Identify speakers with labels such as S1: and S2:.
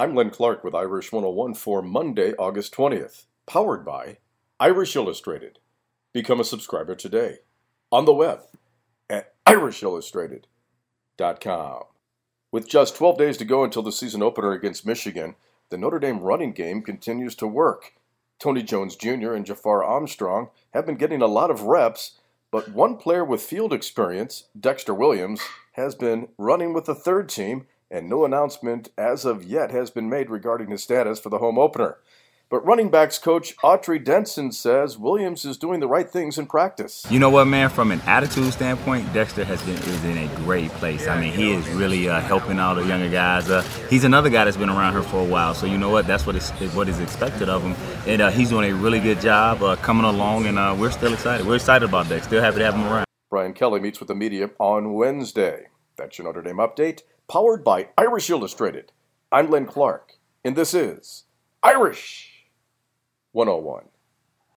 S1: I'm Len Clark with Irish 101 for Monday, August 20th, powered by Irish Illustrated. Become a subscriber today on the web at irishillustrated.com. With just 12 days to go until the season opener against Michigan, the Notre Dame running game continues to work. Tony Jones Jr. and Jafar Armstrong have been getting a lot of reps, but one player with field experience, Dexter Williams, has been running with the third team, and no announcement as of yet has been made regarding his status for the home opener. But running backs coach Autry Denson says Williams is doing the right things in practice.
S2: You know what, man? From an attitude standpoint, Dexter has been is in a great place. I mean, he is really uh, helping all the younger guys. Uh, he's another guy that's been around here for a while, so you know what? That's what is what is expected of him, and uh, he's doing a really good job uh, coming along. And uh, we're still excited. We're excited about Dexter. Still happy to have him around.
S1: Brian Kelly meets with the media on Wednesday. That's your Notre Dame update, powered by Irish Illustrated. I'm Len Clark, and this is Irish 101.